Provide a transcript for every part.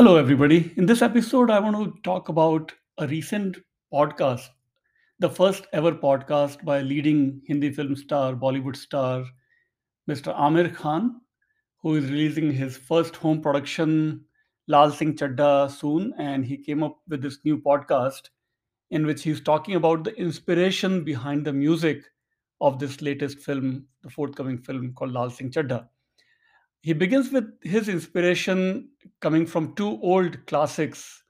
Hello, everybody. In this episode, I want to talk about a recent podcast, the first ever podcast by leading Hindi film star, Bollywood star, Mr. Aamir Khan, who is releasing his first home production, Laal Singh Chaddha, soon. And he came up with this new podcast in which he's talking about the inspiration behind the music of this latest film, the forthcoming film called Laal Singh Chaddha. He begins with his inspiration coming from two old classics,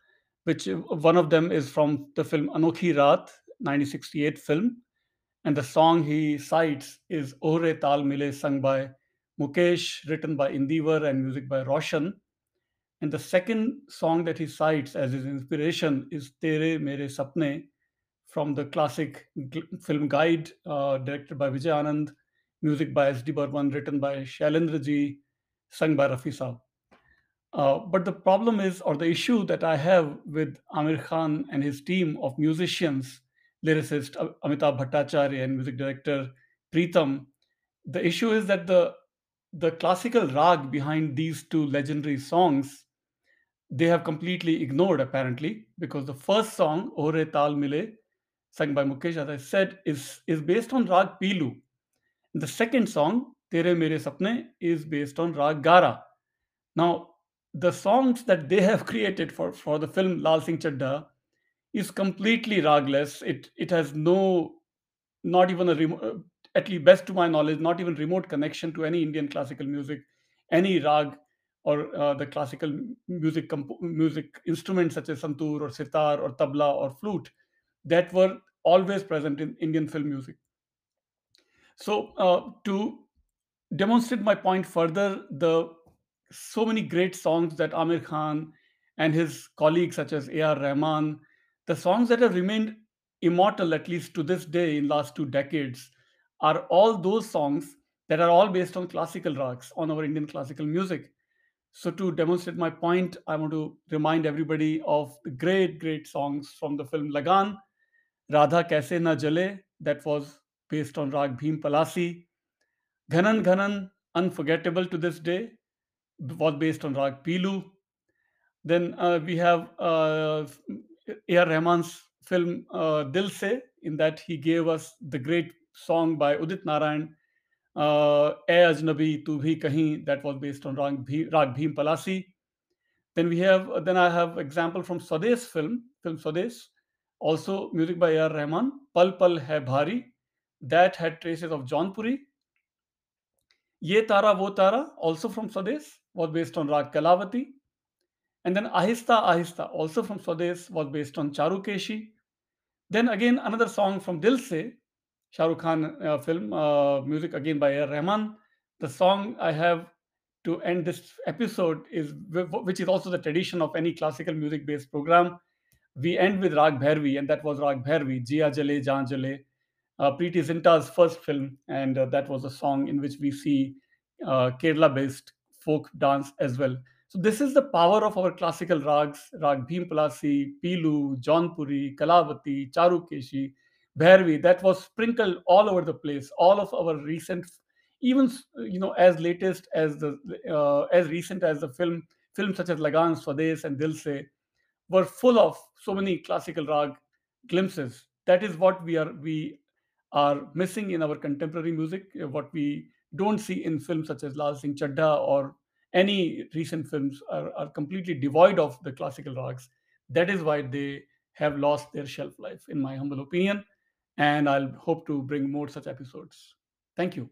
which uh, one of them is from the film Anokhi Raat, 1968 film, and the song he cites is Ohre Tal Mile, sung by Mukesh, written by Indeevar and music by Roshan. And the second song that he cites as his inspiration is Tere Mere Sapne from the classic film Guide, uh, directed by Vijay Anand, music by S.D. Burman, written by Shailendra ji, sung by Rafi Saab. Uh, but the problem is, or the issue that I have with Aamir Khan and his team of musicians, lyricist Amitabh Bhattacharya and music director Pritam, the issue is that the the classical rag behind these two legendary songs they have completely ignored apparently because the first song Ore Tal Mile sung by Mukesh as I said is is based on rag Pilu. The second song Tere Mere Sapne is based on rag Gara. Now the songs that they have created for for the film Laal Singh Chaddha is completely ragless. It it has no not even a remote, at least best to my knowledge, not even remote connection to any Indian classical music, any rag or uh, the classical music compo- music instruments such as santoor or sitar or tabla or flute that were always present in Indian film music. So uh, to demonstrate my point further, the so many great songs that Aamir Khan and his colleagues such as A.R. Rahman, the songs that have remained immortal at least to this day in last two decades, are all those songs that are all based on classical rags on our Indian classical music. So to demonstrate my point, I want to remind everybody of the great, great songs from the film Lagan, Radha Kaise Na Jale, that was based on Rag Bhim Palasi, Ghanan Ghanan, unforgettable to this day, was based on Rag Pilu. Then uh, we have uh, A.R. Rahman's film uh, Dil Se, in that he gave us the great song by Udit Narayan, uh, A Ajnabi Tu Bhi Kahin, that was based on Rag, Bhi, Rag Bhim Palasi. Then we have, then I have example from Swades film, film Swades, also music by A.R. Rahman, Pal Pal Hai Bhari, that had traces of Jaunpuri. Ye Tara Wo Tara, also from Swades, was based on Rag Kalavati. And then Ahista Ahista, also from Swades, was based on Charukeshi. Then again, another song from Dil Se, Shah Rukh Khan uh, film, uh, music again by. Rahman. The song I have to end this episode is, which is also the tradition of any classical music based program. We end with Rag Bhairavi, and that was Rag Bhairavi, Jia Jale, Jaan Jale, uh, Preity Zinta's first film, and uh, that was a song in which we see uh, Kerala-based folk dance as well. So this is the power of our classical rags: Rag Bhimpalasi, Pilu, Jaunpuri, Kalavati, Charukeshi, Bhairavi. That was sprinkled all over the place. All of our recent, even you know, as latest as the uh, as recent as the film films such as Lagan, Swades, and Dil Se were full of so many classical rag glimpses. That is what we are we are missing in our contemporary music. uh, What we don't see in films such as Laal Singh Chaddha or any recent films are, are completely devoid of the classical rags. That is why they have lost their shelf life, in my humble opinion. And I'll hope to bring more such episodes. Thank you.